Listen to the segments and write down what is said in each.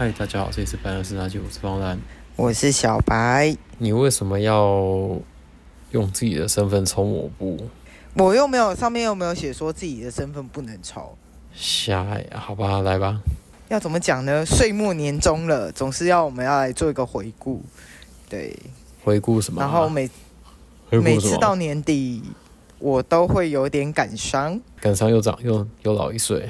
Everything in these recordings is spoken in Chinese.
嗨，大家好，这里是白兰斯垃圾，我是方兰，我是小白。你为什么要用自己的身份抽抹布？我又没有，上面又没有写说自己的身份不能抽。瞎呀，好吧，来吧。要怎么讲呢？岁末年终了，总是要我们要来做一个回顾。对，回顾什么？然后每每次到年底，我都会有点感伤，感伤又长又又老一岁。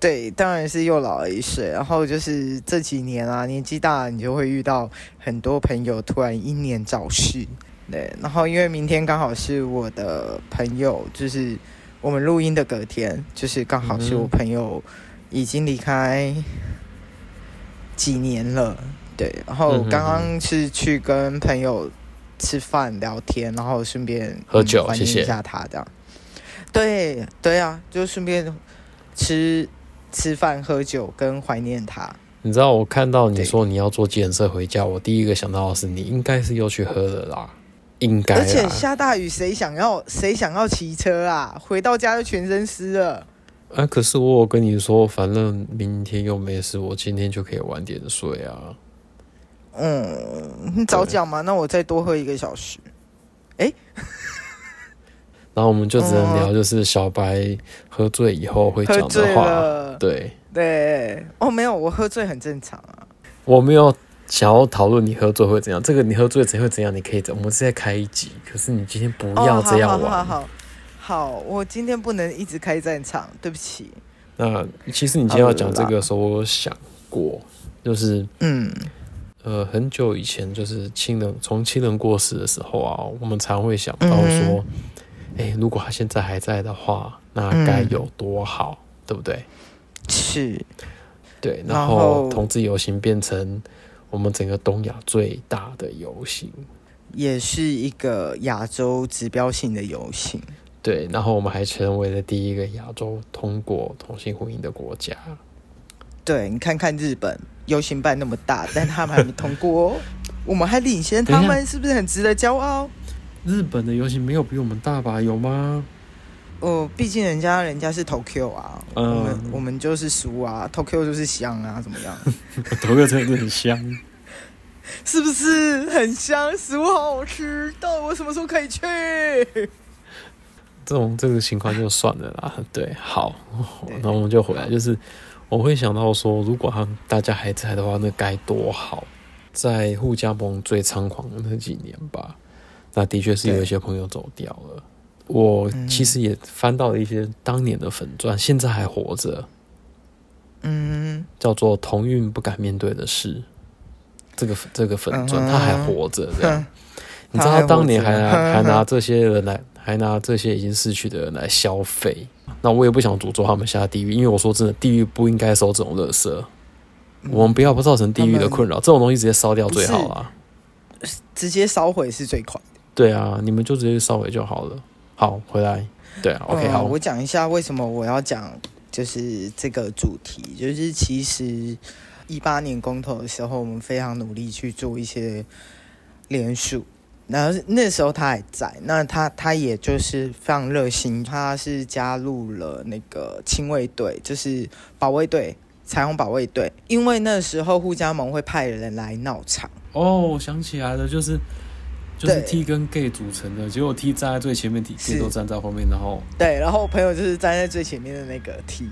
对，当然是又老了一岁。然后就是这几年啊，年纪大了，你就会遇到很多朋友突然英年早逝。对，然后因为明天刚好是我的朋友，就是我们录音的隔天，就是刚好是我朋友已经离开几年了。对，然后刚刚是去跟朋友吃饭聊天，然后顺便喝酒，怀念一下他这样。谢谢。对对啊，就顺便吃。吃饭喝酒跟怀念他，你知道我看到你说你要坐计程车回家，我第一个想到的是你应该是又去喝了啦，应该。而且下大雨，谁想要谁想要骑车啊？回到家就全身湿了。啊！可是我有跟你说，反正明天又没事，我今天就可以晚点睡啊。嗯，你早讲嘛，那我再多喝一个小时。哎、欸。然后我们就只能聊，就是小白喝醉以后会讲的话。对对，哦，没有，我喝醉很正常啊。我没有想要讨论你喝醉会怎样，这个你喝醉怎会怎样？你可以，我们是在开一集。可是你今天不要这样玩。哦、好，好，好，好，好，我今天不能一直开战场，对不起。那其实你今天要讲这个时候，我有想过，就是嗯呃，很久以前，就是亲人从亲人过世的时候啊，我们常会想到说。嗯哎，如果他现在还在的话，那该有多好，嗯、对不对？是，对。然后同志游行变成我们整个东亚最大的游行，也是一个亚洲指标性的游行。对，然后我们还成为了第一个亚洲通过同性婚姻的国家。对，你看看日本游行办那么大，但他们还没通过哦，我们还领先他们，是不是很值得骄傲？日本的游行没有比我们大吧？有吗？哦，毕竟人家人家是 Tokyo 啊，嗯、我们我们就是输啊，Tokyo 就是香啊，怎么样？Tokyo 真的很香，是不是很香？食物好好吃，到底我什么时候可以去？这种这个情况就算了啦。对，好，那我们就回来，就是我会想到说，如果他大家还在的话，那该多好！在护家盟最猖狂的那几年吧。那的确是有一些朋友走掉了。我其实也翻到了一些当年的粉钻，现在还活着。嗯，叫做“同运不敢面对的事”。这个这个粉钻他还活着，这样。你知道他当年还拿还拿这些人来，还拿这些已经逝去的人来消费。那我也不想诅咒他们下地狱，因为我说真的，地狱不应该收这种垃圾。我们不要不造成地狱的困扰，这种东西直接烧掉最好啊。直接烧毁是最快。对啊，你们就直接烧毁就好了。好，回来。对啊，OK，好。我讲一下为什么我要讲，就是这个主题，就是其实一八年公投的时候，我们非常努力去做一些联署，然后那时候他还在，那他他也就是非常热心，他是加入了那个亲卫队，就是保卫队，彩虹保卫队，因为那时候护家盟会派人来闹场。哦，我想起来了，就是。就是 T 跟 gay 组成的，结果 T 站在最前面，T 都站在后面，然后对，然后我朋友就是站在最前面的那个 T，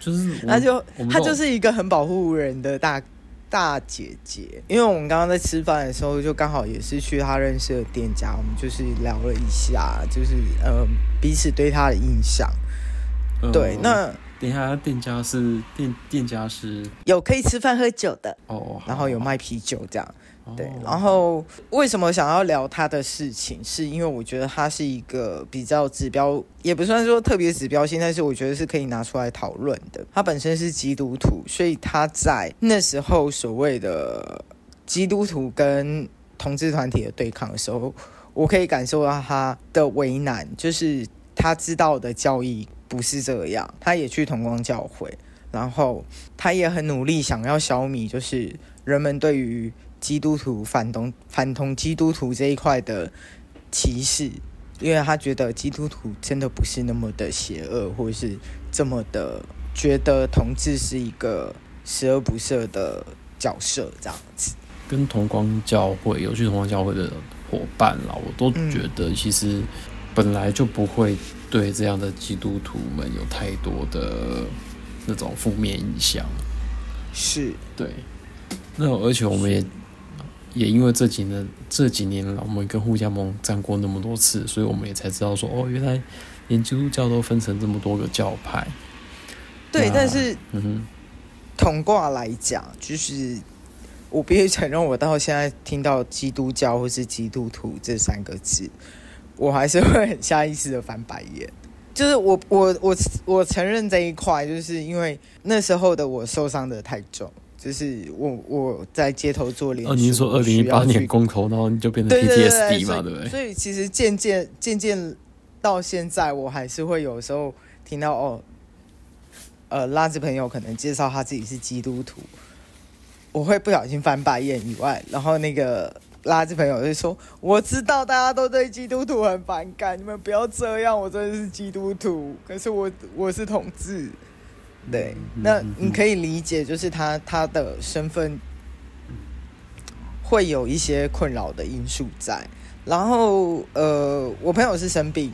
就是 他就他就是一个很保护人的大大姐姐，因为我们刚刚在吃饭的时候，就刚好也是去他认识的店家，我们就是聊了一下，就是呃彼此对他的印象。呃、对，那等一下店家是店店家是有可以吃饭喝酒的。哦，然后有卖啤酒这样。对，然后为什么想要聊他的事情？是因为我觉得他是一个比较指标，也不算说特别指标性，但是我觉得是可以拿出来讨论的。他本身是基督徒，所以他在那时候所谓的基督徒跟同志团体的对抗的时候，我可以感受到他的为难，就是他知道的教义不是这样，他也去同光教会，然后他也很努力想要消弭，就是人们对于。基督徒反同反同基督徒这一块的歧视，因为他觉得基督徒真的不是那么的邪恶，或者是这么的觉得同志是一个十恶不赦的角色这样子。跟同光教会有去同光教会的伙伴啦，我都觉得其实本来就不会对这样的基督徒们有太多的那种负面影响。是对，那而且我们也也因为这几年这几年了，我们跟护家盟战过那么多次，所以我们也才知道说，哦，原来连基督教都分成这么多个教派。对，但是嗯哼，统卦来讲，就是我必须承认，我到现在听到基督教或是基督徒这三个字，我还是会很下意识的翻白眼。就是我我我我承认这一块，就是因为那时候的我受伤的太重，就是我我在街头做脸。哦，你是说二零一八年公投，然后你就变成 PTSD 嘛，对不对？所以其实渐渐渐渐到现在，我还是会有时候听到哦，呃，拉子朋友可能介绍他自己是基督徒，我会不小心翻白眼以外，然后那个。垃圾朋友就说：“我知道大家都对基督徒很反感，你们不要这样。我真的是基督徒，可是我我是同志。对，那你可以理解，就是他他的身份会有一些困扰的因素在。然后，呃，我朋友是生病，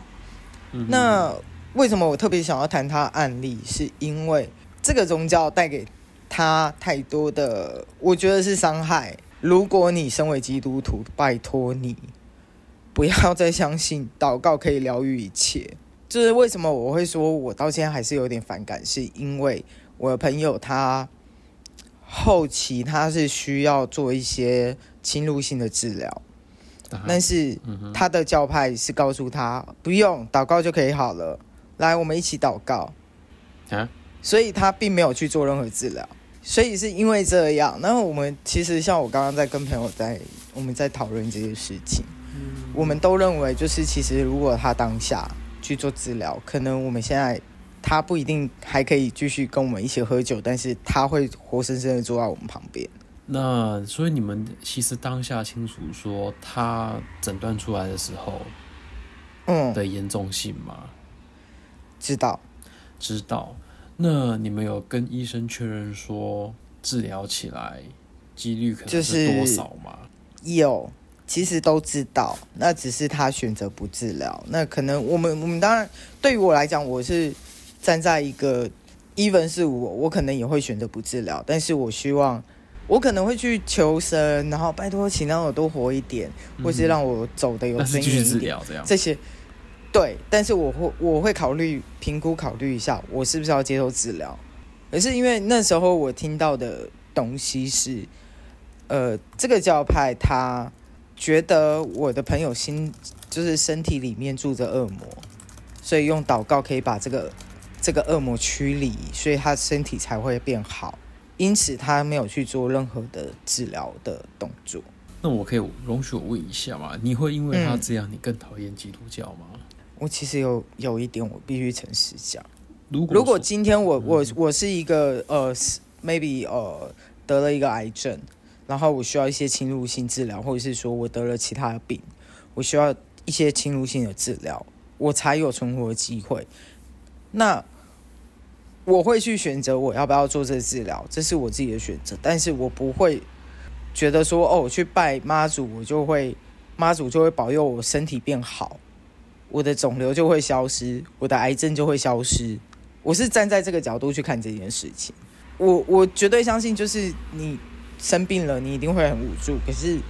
那为什么我特别想要谈他案例？是因为这个宗教带给他太多的，我觉得是伤害。”如果你身为基督徒，拜托你不要再相信祷告可以疗愈一切。就是为什么我会说我到现在还是有点反感，是因为我的朋友他后期他是需要做一些侵入性的治疗，但是他的教派是告诉他不用祷告就可以好了，来我们一起祷告。啊，所以他并没有去做任何治疗。所以是因为这样，然后我们其实像我刚刚在跟朋友在我们在讨论这些事情，嗯，我们都认为就是其实如果他当下去做治疗，可能我们现在他不一定还可以继续跟我们一起喝酒，但是他会活生生的坐在我们旁边。那所以你们其实当下清楚说他诊断出来的时候，嗯的严重性吗？嗯，知道，知道。那你们有跟医生确认说治疗起来几率可能是多少吗？就是、有，其实都知道，那只是他选择不治疗。那可能我们我们当然对于我来讲，我是站在一个 even 是我，我可能也会选择不治疗，但是我希望我可能会去求生，然后拜托请让我多活一点，嗯、或是让我走的有尊严一点，这，这些。对，但是我会我会考虑评估考虑一下，我是不是要接受治疗。可是因为那时候我听到的东西是，呃，这个教派他觉得我的朋友心就是身体里面住着恶魔，所以用祷告可以把这个这个恶魔驱离，所以他身体才会变好。因此他没有去做任何的治疗的动作。那我可以容许我问一下吗？你会因为他这样，你更讨厌基督教吗？嗯我其实有有一点，我必须诚实讲。如果如果今天我我我是一个呃，maybe 呃得了一个癌症，然后我需要一些侵入性治疗，或者是说我得了其他的病，我需要一些侵入性的治疗，我才有存活的机会。那我会去选择我要不要做这治疗，这是我自己的选择。但是我不会觉得说哦，我去拜妈祖，我就会妈祖就会保佑我身体变好。我的肿瘤就会消失，我的癌症就会消失。我是站在这个角度去看这件事情。我我绝对相信，就是你生病了，你一定会很无助。可是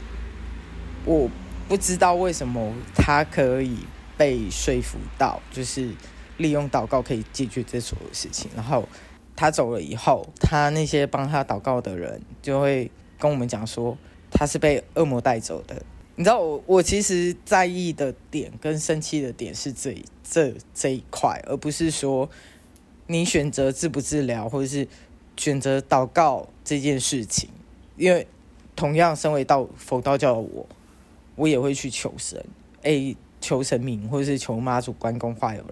我不知道为什么他可以被说服到，就是利用祷告可以解决这所有事情。然后他走了以后，他那些帮他祷告的人就会跟我们讲说，他是被恶魔带走的。你知道我我其实在意的点跟生气的点是这这这一块，而不是说你选择治不治疗，或者是选择祷告这件事情。因为同样身为道佛道教的我，我也会去求神，哎、欸，求神明或者是求妈祖、关公、化友，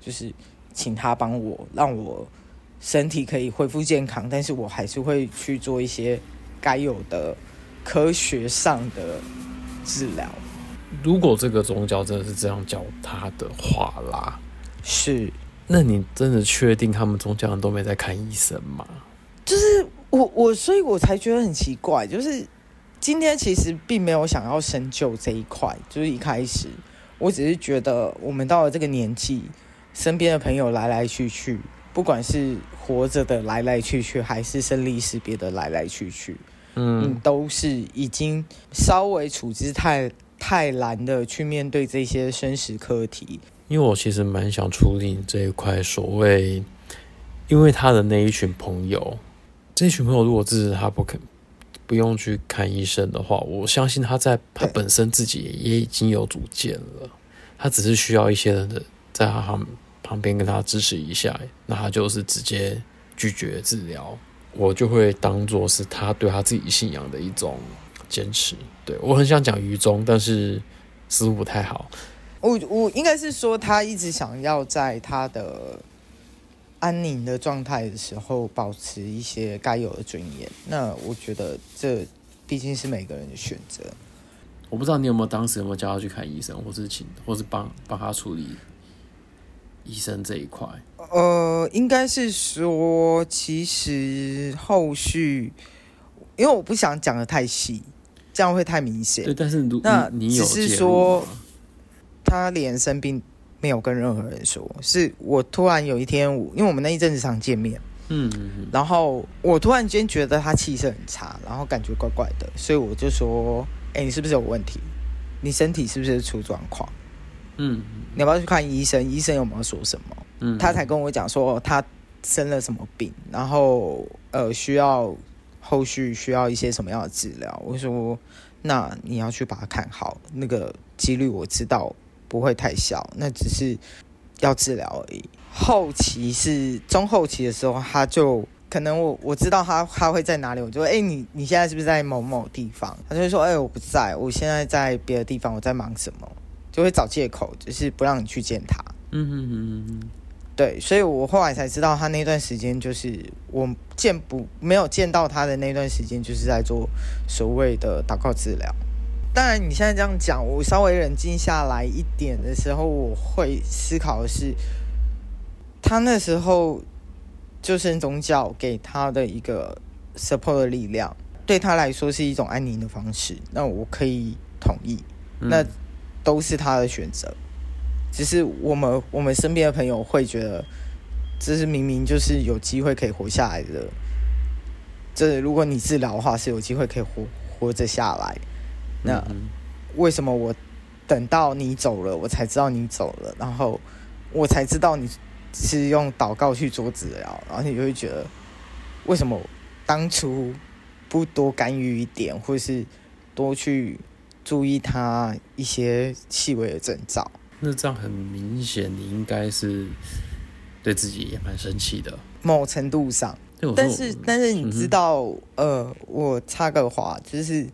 就是请他帮我，让我身体可以恢复健康。但是我还是会去做一些该有的科学上的。治疗，如果这个宗教真的是这样教他的话啦，是，那你真的确定他们宗教人都没在看医生吗？就是我我我所以，我才觉得很奇怪，就是今天其实并没有想要深究这一块，就是一开始，我只是觉得我们到了这个年纪，身边的朋友来来去去，不管是活着的来来去去，还是生离死别的来来去去，嗯，嗯，都是已经稍微处之太太难的去面对这些生死课题。因为我其实蛮想处理这一块，所谓因为他的那一群朋友，这群朋友如果支持他不肯不用去看医生的话，我相信他在他本身自己也已经有主见了，他只是需要一些人的在他旁边跟他支持一下，那他就是直接拒绝治疗，我就会当做是他对他自己信仰的一种坚持。对，我很想讲愚忠，但是似乎不太好。我我应该是说，他一直想要在他的安宁的状态的时候，保持一些该有的尊严。那我觉得这毕竟是每个人的选择。我不知道你有没有当时有没有叫他去看医生，或是请，或是帮帮他处理医生这一块。呃，应该是说，其实后续，因为我不想讲的太细，这样会太明显。对，但是如那你有只是说。他连生病没有跟任何人说，是我突然有一天，因为我们那一阵子常见面，嗯，然后我突然间觉得他气色很差，然后感觉怪怪的，所以我就说：“哎，你是不是有问题？你身体是不是出状况？嗯，你要不要去看医生？医生有没有说什么？嗯，他才跟我讲说他生了什么病，然后呃需要后续需要一些什么样的治疗。我说：那你要去把它看好，那个几率我知道。”不会太小，那只是要治疗而已。后期是中后期的时候，他就可能我我知道他他会在哪里，我就说：“哎，你你现在是不是在某某地方？”他就会说：“哎，我不在，我现在在别的地方，我在忙什么？”就会找借口，就是不让你去见他。嗯嗯嗯嗯，对，所以我后来才知道，他那段时间就是我见不没有见到他的那段时间，就是在做所谓的祷告治疗。当然，你现在这样讲，我稍微冷静下来一点的时候，我会思考的是，他那时候就是宗教给他的一个 support 的力量，对他来说是一种安宁的方式。那我可以同意，那都是他的选择。只是我们我们身边的朋友会觉得，这是明明就是有机会可以活下来的。这如果你治疗的话，是有机会可以活活着下来。那为什么我等到你走了，我才知道你走了，然后我才知道你是用祷告去做治疗，然后你就会觉得为什么当初不多干预一点，或是多去注意他一些细微的征兆？那这样很明显，你应该是对自己也蛮生气的，某程度上。但是但是你知道，嗯、呃，我插个话，就是。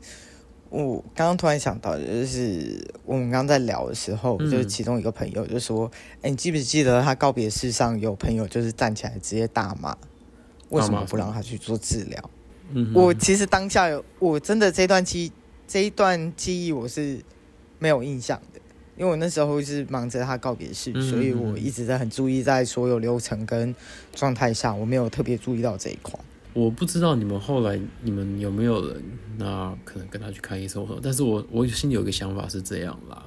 我刚刚突然想到，就是我们刚刚在聊的时候，嗯、就是其中一个朋友就说：“哎，你记不记得他告别式上有朋友就是站起来直接大骂，为什么不让他去做治疗？”嗯、我其实当下有，我真的这段记这一段记忆我是没有印象的，因为我那时候是忙着他告别式，嗯、所以我一直在很注意在所有流程跟状态下，我没有特别注意到这一块。我不知道你们后来你们有没有人，那可能跟他去看医生但是我我心里有一个想法是这样啦，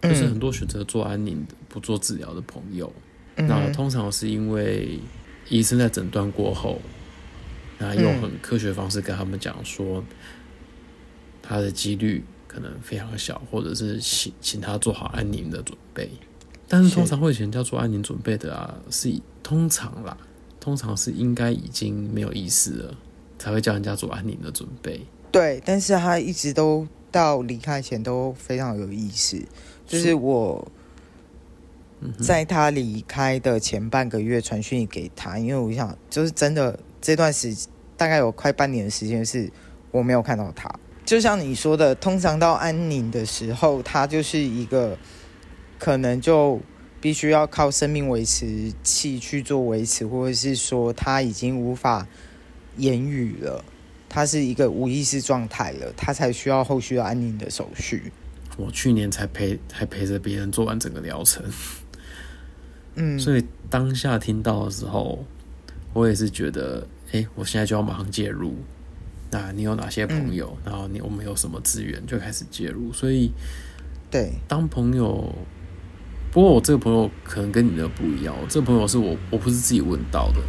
就是很多选择做安宁的不做治疗的朋友，那通常是因为医生在诊断过后，那用很科学方式跟他们讲说，他的几率可能非常小，或者是请请他做好安宁的准备，但是通常会请人家做安宁准备的啊，是通常啦。通常是应该已经没有意识了，才会叫人家做安宁的准备。对，但是他一直都到离开前都非常有意识。就是我在他离开的前半个月传讯给他，因为我想，就是真的这段时间大概有快半年的时间是我没有看到他。就像你说的，通常到安宁的时候，他就是一个可能就。必须要靠生命维持器去做维持，或者是说他已经无法言语了，他是一个无意识状态了，他才需要后续的安宁的手续。我去年才陪还陪着别人做完整个疗程，嗯，所以当下听到的时候，我也是觉得，哎、欸，我现在就要马上介入。那你有哪些朋友？嗯、然后你我们有什么资源，就开始介入。所以，对，当朋友。不过我这个朋友可能跟你的不一样，这个朋友是我我不是自己问到的，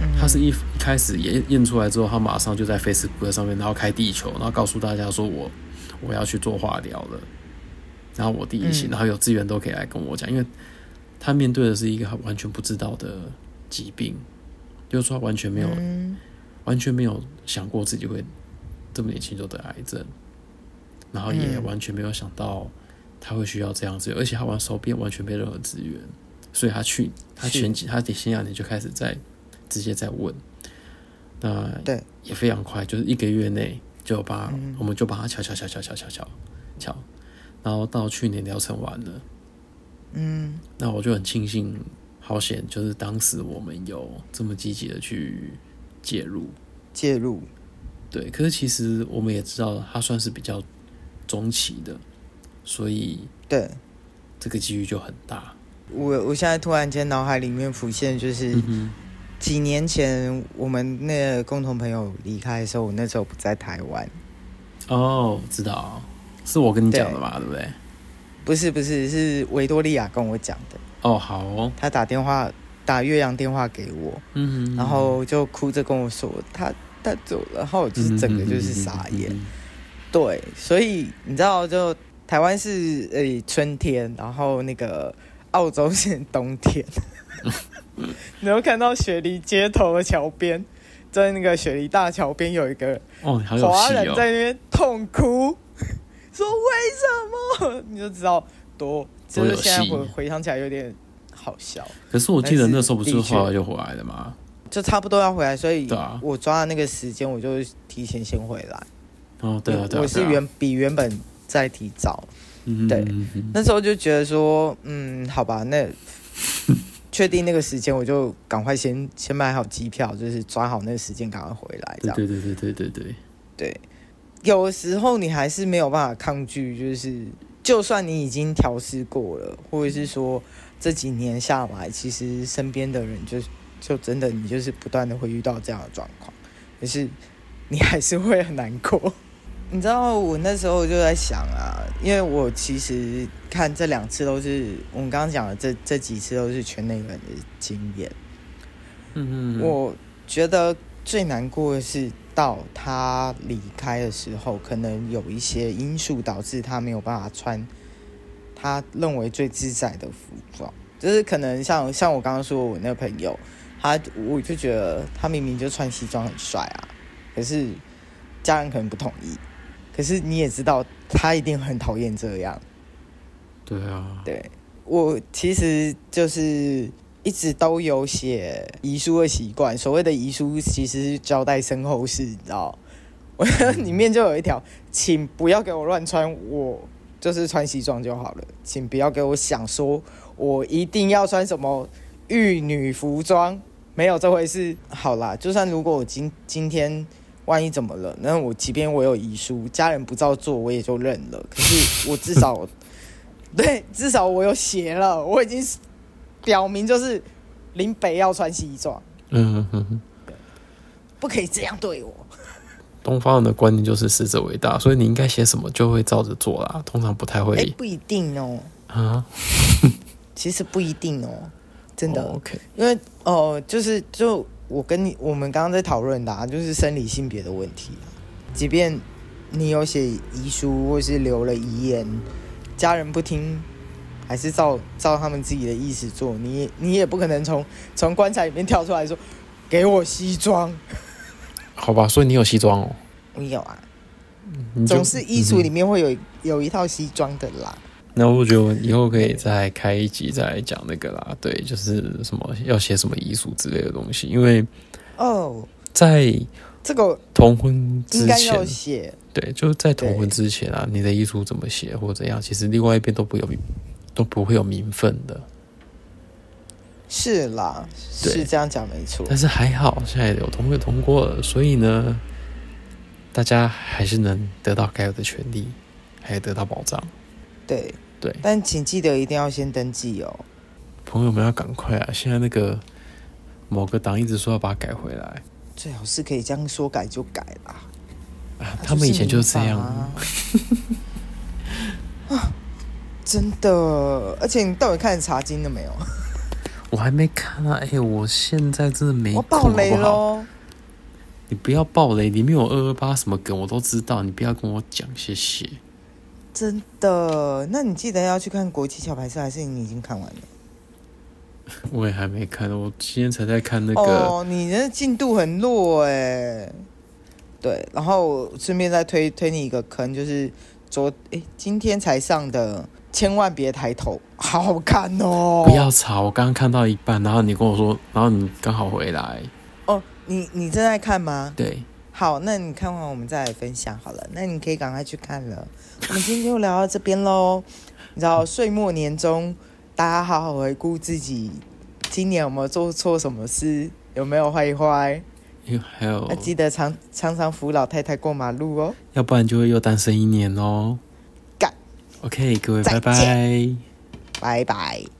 嗯、他是一一开始验验出来之后，他马上就在 Facebook 上面，然后开地球，然后告诉大家说我我要去做化疗了，然后我第一期，嗯、然后有资源都可以来跟我讲，因为他面对的是一个他完全不知道的疾病，就是说完全没有、嗯、完全没有想过自己会这么年轻就得癌症，然后也完全没有想到。他会需要这样子，而且他玩手边完全没任何资源，所以他去他前几他得前两年就开始在直接在问，那对。也非常快，就是一个月内就把、嗯、我们就把他敲敲敲敲敲敲敲敲，然后到去年疗程完了，嗯，那我就很庆幸，好险，就是当时我们有这么积极的去介入。介入，对，可是其实我们也知道他算是比较中期的。所以，对，这个机遇就很大。我我现在突然间脑海里面浮现，就是几年前我们那个共同朋友离开的时候，我那时候不在台湾。哦，知道，是我跟你讲的吧，对，不对？不是不是，是维多利亚跟我讲的。哦，好哦，他打电话打岳阳电话给我，嗯哼，然后就哭着跟我说他他走了，然后我就是整个就是傻眼。对，所以你知道就。台湾是呃、欸、春天，然后那个澳洲是冬天。你有看到雪梨街头的桥边，在那个雪梨大桥边有一个华人在那边痛哭，哦哦、说为什么？你就知道多，就是现在回回想起来有点好笑。可是我记得那时候不是后来就回来了吗？就差不多要回来，所以我抓的那个时间，我就提前先回来。哦，对啊，对啊，我是原比原本。再提早，嗯、对，那时候就觉得说，嗯，好吧，那 确定那个时间，我就赶快先先买好机票，就是抓好那个时间，赶快回来。这样，对对对对对对对。有时候你还是没有办法抗拒，就是就算你已经调试过了，或者是说这几年下来，其实身边的人就就真的你就是不断的会遇到这样的状况，可是你还是会很难过。你知道我那时候就在想啊，因为我其实看这两次都是我们刚刚讲的这这几次都是圈内人的经验。嗯嗯，我觉得最难过的是到他离开的时候，可能有一些因素导致他没有办法穿他认为最自在的服装，就是可能像像我刚刚说我那个朋友，他我就觉得他明明就穿西装很帅啊，可是家人可能不同意。可是你也知道，他一定很讨厌这样。对啊。对，我其实就是一直都有写遗书的习惯。所谓的遗书，其实是交代身后事，你知道？我 里面就有一条，请不要给我乱穿，我就是穿西装就好了。请不要给我想说我一定要穿什么玉女服装，没有这回事。好啦，就算如果我今今天。万一怎么了？那我即便我有遗书，家人不照做，我也就认了。可是我至少，对，至少我有写了，我已经表明就是林北要穿西装。嗯哼哼，不可以这样对我。东方人的观念就是死者为大，所以你应该写什么就会照着做啦。通常不太会，欸、不一定哦。啊，其实不一定哦，真的。Oh, OK，因为哦、呃，就是就。我跟你，我们刚刚在讨论的，啊，就是生理性别的问题。即便你有写遗书，或是留了遗言，家人不听，还是照照他们自己的意思做，你你也不可能从从棺材里面跳出来说，给我西装。好吧，所以你有西装哦？我有啊，总是衣橱里面会有有一套西装的啦。那我觉得以后可以再开一集再讲那个啦，对，就是什么要写什么遗书之类的东西，因为哦，在这个同婚之前写，对，就是在同婚之前啊，你的遗书怎么写或者怎样，其实另外一边都不有都不会有名分的。是啦，是这样讲没错。但是还好，现在有同婚通过了，所以呢，大家还是能得到该有的权利，还有得到保障。对。对，但请记得一定要先登记哦。朋友们要赶快啊！现在那个某个党一直说要把它改回来，最好是可以这样说改就改啦。啊，他们以前就是这样啊，啊，真的。而且你到底看茶经了没有？我还没看啊！哎、欸，我现在真的没空。我爆雷喽！你不要爆雷，里面有二二八什么梗我都知道，你不要跟我讲，谢谢。真的？那你记得要去看国际桥牌社，还是你已经看完了？我也还没看，我今天才在看那个。哦，你的进度很弱哎。对，然后顺便再推推你一个坑，就是昨哎今天才上的，千万别抬头，好好看哦！不要吵，我刚刚看到一半，然后你跟我说，然后你刚好回来。哦，你你正在看吗？对。好，那你看完我们再来分享好了。那你可以赶快去看了。我们今天就聊到这边喽。你知道岁末年终，大家好好回顾自己今年有没有做错什么事，有没有坏一坏？还有，记得常常常扶老太太过马路哦，要不然就会又单身一年哦。干，OK，各位，拜拜，拜拜。